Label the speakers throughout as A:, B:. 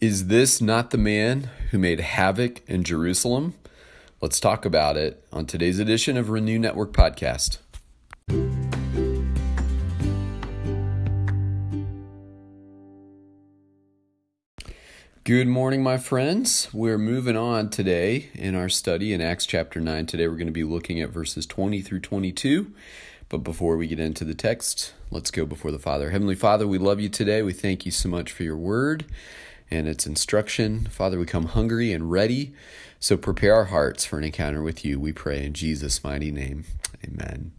A: Is this not the man who made havoc in Jerusalem? Let's talk about it on today's edition of Renew Network Podcast. Good morning, my friends. We're moving on today in our study in Acts chapter 9. Today we're going to be looking at verses 20 through 22. But before we get into the text, let's go before the Father. Heavenly Father, we love you today. We thank you so much for your word and its instruction. Father, we come hungry and ready. So prepare our hearts for an encounter with you, we pray in Jesus' mighty name. Amen.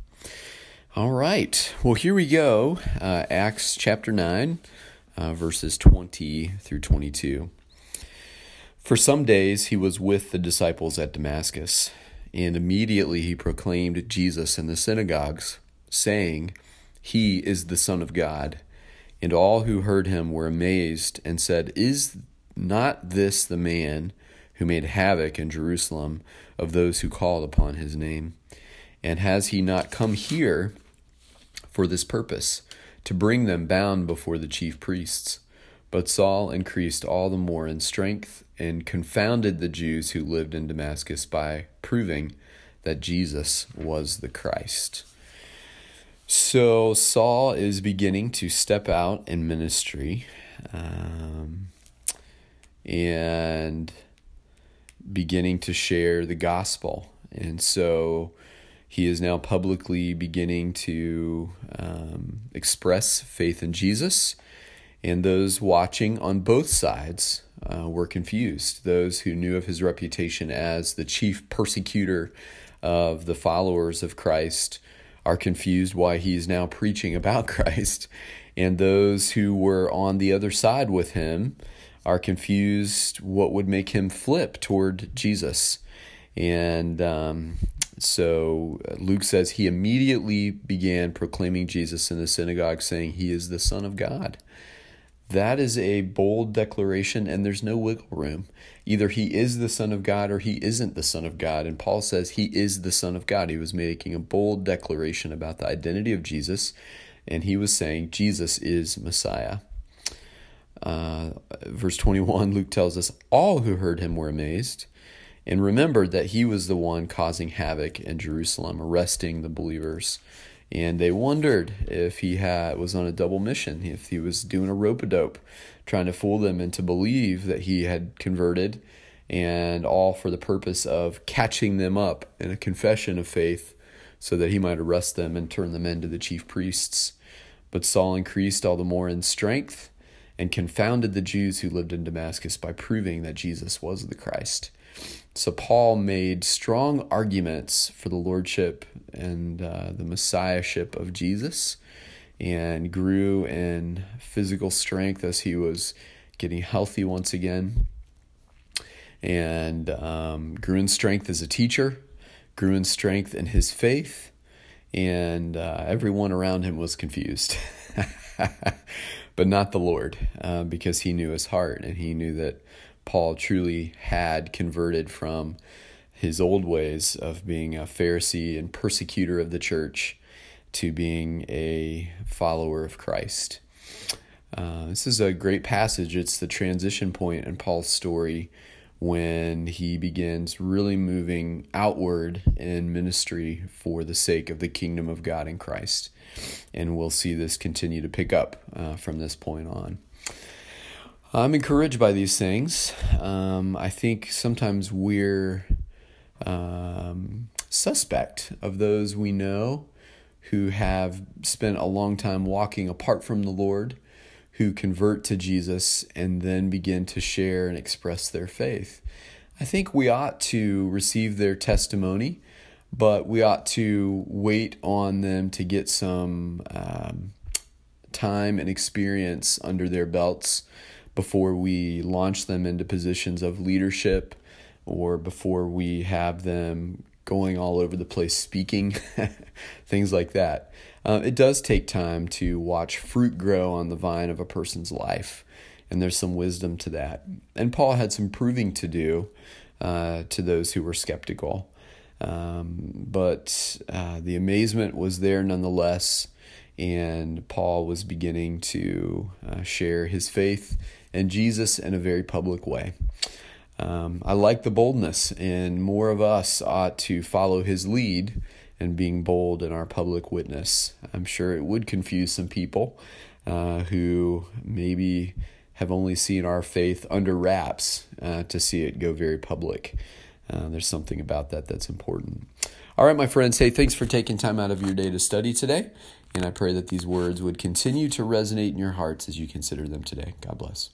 A: All right. Well, here we go. Uh, Acts chapter 9, uh, verses 20 through 22. For some days he was with the disciples at Damascus, and immediately he proclaimed Jesus in the synagogues, saying, He is the Son of God. And all who heard him were amazed and said, Is not this the man who made havoc in Jerusalem of those who called upon his name? And has he not come here for this purpose, to bring them bound before the chief priests? But Saul increased all the more in strength and confounded the Jews who lived in Damascus by proving that Jesus was the Christ. So Saul is beginning to step out in ministry um, and beginning to share the gospel. And so he is now publicly beginning to um, express faith in Jesus. And those watching on both sides uh, were confused. Those who knew of his reputation as the chief persecutor of the followers of Christ are confused why he is now preaching about Christ. And those who were on the other side with him are confused what would make him flip toward Jesus. And um, so Luke says he immediately began proclaiming Jesus in the synagogue, saying, He is the Son of God. That is a bold declaration, and there's no wiggle room. Either he is the Son of God or he isn't the Son of God. And Paul says he is the Son of God. He was making a bold declaration about the identity of Jesus, and he was saying Jesus is Messiah. Uh, verse 21, Luke tells us all who heard him were amazed and remembered that he was the one causing havoc in Jerusalem, arresting the believers and they wondered if he had was on a double mission, if he was doing a rope a dope, trying to fool them into believe that he had converted, and all for the purpose of catching them up in a confession of faith, so that he might arrest them and turn them into the chief priests. But Saul increased all the more in strength and confounded the Jews who lived in Damascus by proving that Jesus was the Christ. So Paul made strong arguments for the lordship and uh, the messiahship of Jesus and grew in physical strength as he was getting healthy once again. And um, grew in strength as a teacher grew in strength in his faith and uh, everyone around him was confused but not the lord uh, because he knew his heart and he knew that paul truly had converted from his old ways of being a Pharisee and persecutor of the church to being a follower of Christ. Uh, this is a great passage. It's the transition point in Paul's story when he begins really moving outward in ministry for the sake of the kingdom of God in Christ. And we'll see this continue to pick up uh, from this point on. I'm encouraged by these things. Um, I think sometimes we're um, suspect of those we know who have spent a long time walking apart from the Lord, who convert to Jesus and then begin to share and express their faith. I think we ought to receive their testimony, but we ought to wait on them to get some um, time and experience under their belts before we launch them into positions of leadership or before we have them going all over the place speaking, things like that. Uh, it does take time to watch fruit grow on the vine of a person's life, and there's some wisdom to that. And Paul had some proving to do uh, to those who were skeptical. Um, but uh, the amazement was there nonetheless, and Paul was beginning to uh, share his faith in Jesus in a very public way. Um, I like the boldness, and more of us ought to follow his lead in being bold in our public witness. I'm sure it would confuse some people uh, who maybe have only seen our faith under wraps uh, to see it go very public. Uh, there's something about that that's important. All right, my friends, hey, thanks for taking time out of your day to study today. And I pray that these words would continue to resonate in your hearts as you consider them today. God bless.